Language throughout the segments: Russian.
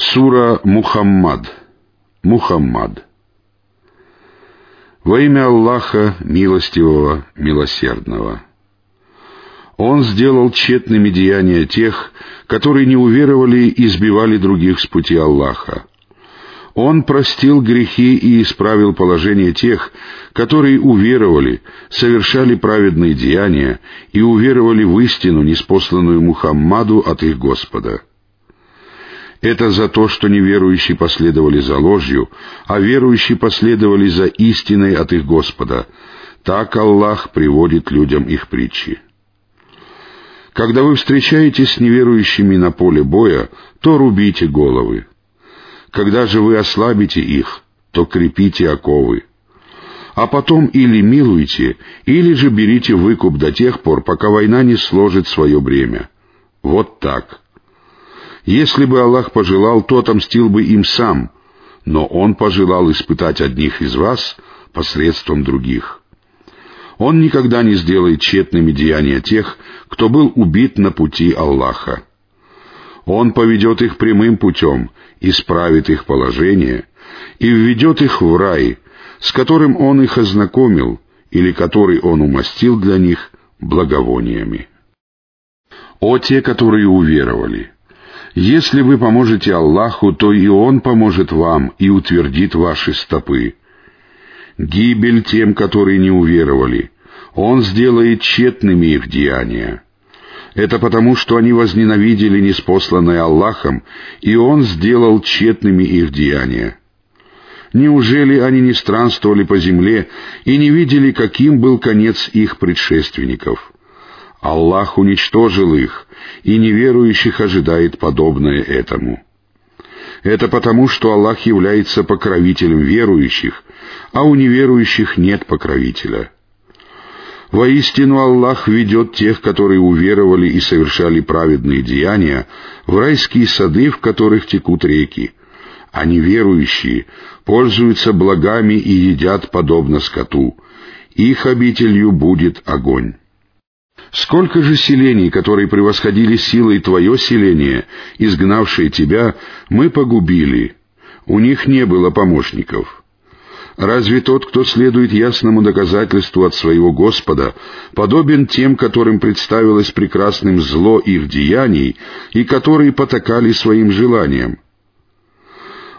Сура Мухаммад. Мухаммад. Во имя Аллаха, милостивого, милосердного. Он сделал тщетными деяния тех, которые не уверовали и сбивали других с пути Аллаха. Он простил грехи и исправил положение тех, которые уверовали, совершали праведные деяния и уверовали в истину, неспосланную Мухаммаду от их Господа. Это за то, что неверующие последовали за ложью, а верующие последовали за истиной от их Господа. Так Аллах приводит людям их притчи. Когда вы встречаетесь с неверующими на поле боя, то рубите головы. Когда же вы ослабите их, то крепите оковы. А потом или милуйте, или же берите выкуп до тех пор, пока война не сложит свое бремя. Вот так. Если бы Аллах пожелал, то отомстил бы им сам, но Он пожелал испытать одних из вас посредством других. Он никогда не сделает тщетными деяния тех, кто был убит на пути Аллаха. Он поведет их прямым путем, исправит их положение и введет их в рай, с которым Он их ознакомил или который Он умастил для них благовониями. О те, которые уверовали! Если вы поможете Аллаху, то и Он поможет вам и утвердит ваши стопы. Гибель тем, которые не уверовали. Он сделает тщетными их деяния. Это потому, что они возненавидели неспосланное Аллахом, и Он сделал тщетными их деяния. Неужели они не странствовали по земле и не видели, каким был конец их предшественников? Аллах уничтожил их, и неверующих ожидает подобное этому. Это потому, что Аллах является покровителем верующих, а у неверующих нет покровителя. Воистину Аллах ведет тех, которые уверовали и совершали праведные деяния, в райские сады, в которых текут реки, а неверующие пользуются благами и едят подобно скоту. Их обителью будет огонь. Сколько же селений, которые превосходили силой твое селение, изгнавшие тебя, мы погубили. У них не было помощников. Разве тот, кто следует ясному доказательству от своего Господа, подобен тем, которым представилось прекрасным зло их деяний и которые потакали своим желаниям?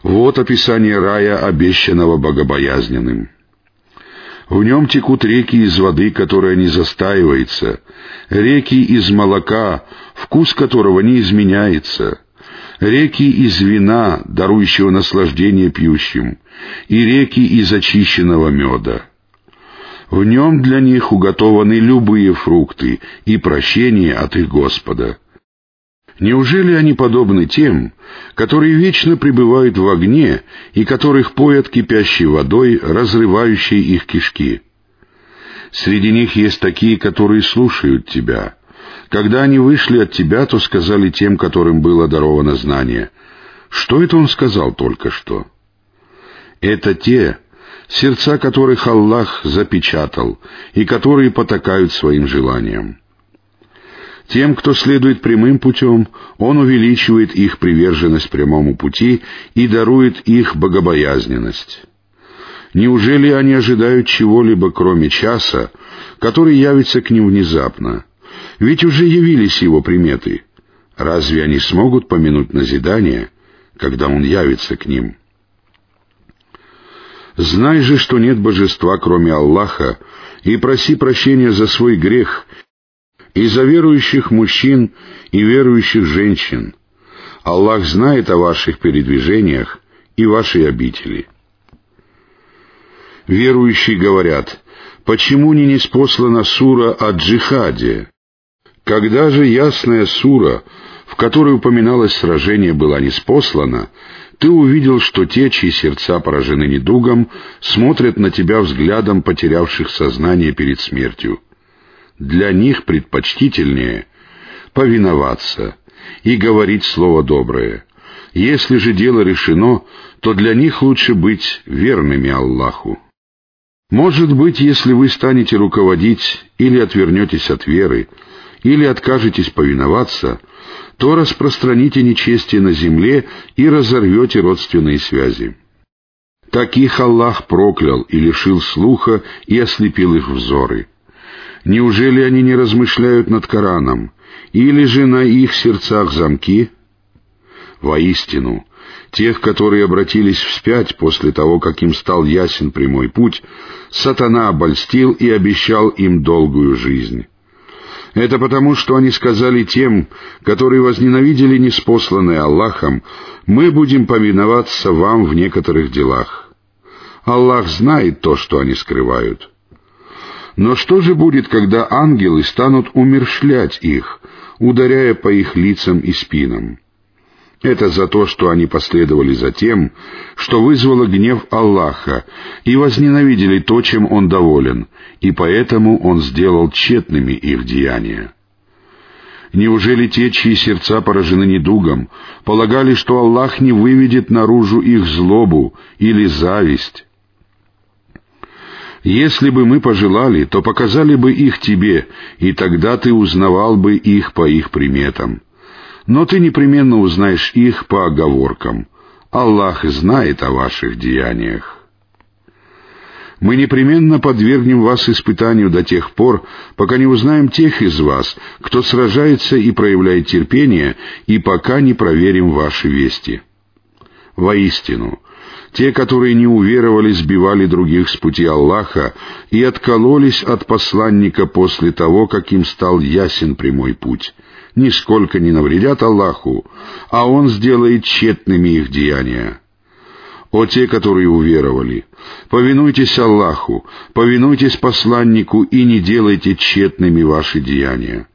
Вот описание рая, обещанного богобоязненным. В нем текут реки из воды, которая не застаивается, реки из молока, вкус которого не изменяется, реки из вина, дарующего наслаждение пьющим, и реки из очищенного меда. В нем для них уготованы любые фрукты и прощение от их Господа — Неужели они подобны тем, которые вечно пребывают в огне и которых поят кипящей водой, разрывающей их кишки? Среди них есть такие, которые слушают тебя. Когда они вышли от тебя, то сказали тем, которым было даровано знание. Что это он сказал только что? Это те, сердца которых Аллах запечатал и которые потакают своим желаниям. Тем, кто следует прямым путем, Он увеличивает их приверженность прямому пути и дарует их богобоязненность. Неужели они ожидают чего-либо, кроме часа, который явится к ним внезапно? Ведь уже явились его приметы. Разве они смогут помянуть назидание, когда он явится к ним? Знай же, что нет божества, кроме Аллаха, и проси прощения за свой грех и за верующих мужчин и верующих женщин. Аллах знает о ваших передвижениях и вашей обители. Верующие говорят, почему не неспослана сура о джихаде? Когда же ясная сура, в которой упоминалось сражение, была неспослана, ты увидел, что те, чьи сердца поражены недугом, смотрят на тебя взглядом потерявших сознание перед смертью — для них предпочтительнее повиноваться и говорить слово доброе. Если же дело решено, то для них лучше быть верными Аллаху. Может быть, если вы станете руководить или отвернетесь от веры, или откажетесь повиноваться, то распространите нечестие на земле и разорвете родственные связи. Таких Аллах проклял и лишил слуха и ослепил их взоры. Неужели они не размышляют над Кораном, или же на их сердцах замки? Воистину, тех, которые обратились вспять после того, как им стал ясен прямой путь, сатана обольстил и обещал им долгую жизнь. Это потому, что они сказали тем, которые возненавидели неспосланное Аллахом, «Мы будем повиноваться вам в некоторых делах». Аллах знает то, что они скрывают. Но что же будет, когда ангелы станут умершлять их, ударяя по их лицам и спинам? Это за то, что они последовали за тем, что вызвало гнев Аллаха, и возненавидели то, чем Он доволен, и поэтому Он сделал тщетными их деяния. Неужели те, чьи сердца поражены недугом, полагали, что Аллах не выведет наружу их злобу или зависть? Если бы мы пожелали, то показали бы их тебе, и тогда ты узнавал бы их по их приметам но ты непременно узнаешь их по оговоркам. Аллах знает о ваших деяниях. Мы непременно подвергнем вас испытанию до тех пор, пока не узнаем тех из вас, кто сражается и проявляет терпение, и пока не проверим ваши вести. Воистину, те, которые не уверовали, сбивали других с пути Аллаха и откололись от посланника после того, как им стал ясен прямой путь — нисколько не навредят Аллаху, а Он сделает тщетными их деяния. О те, которые уверовали, повинуйтесь Аллаху, повинуйтесь посланнику и не делайте тщетными ваши деяния.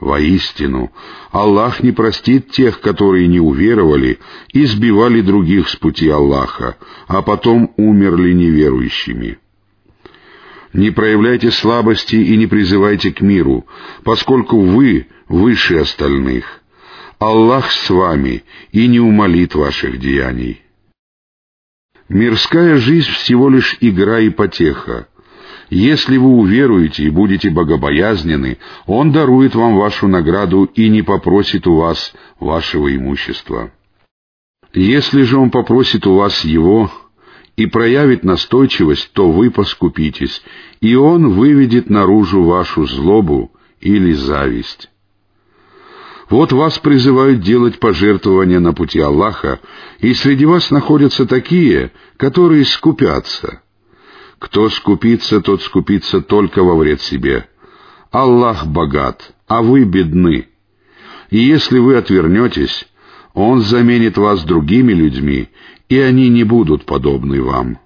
Воистину, Аллах не простит тех, которые не уверовали и сбивали других с пути Аллаха, а потом умерли неверующими. Не проявляйте слабости и не призывайте к миру, поскольку вы выше остальных. Аллах с вами и не умолит ваших деяний. Мирская жизнь всего лишь игра и потеха. Если вы уверуете и будете богобоязнены, Он дарует вам вашу награду и не попросит у вас вашего имущества. Если же Он попросит у вас его, и проявит настойчивость, то вы поскупитесь, и он выведет наружу вашу злобу или зависть. Вот вас призывают делать пожертвования на пути Аллаха, и среди вас находятся такие, которые скупятся. Кто скупится, тот скупится только во вред себе. Аллах богат, а вы бедны. И если вы отвернетесь, Он заменит вас другими людьми, и они не будут подобны вам.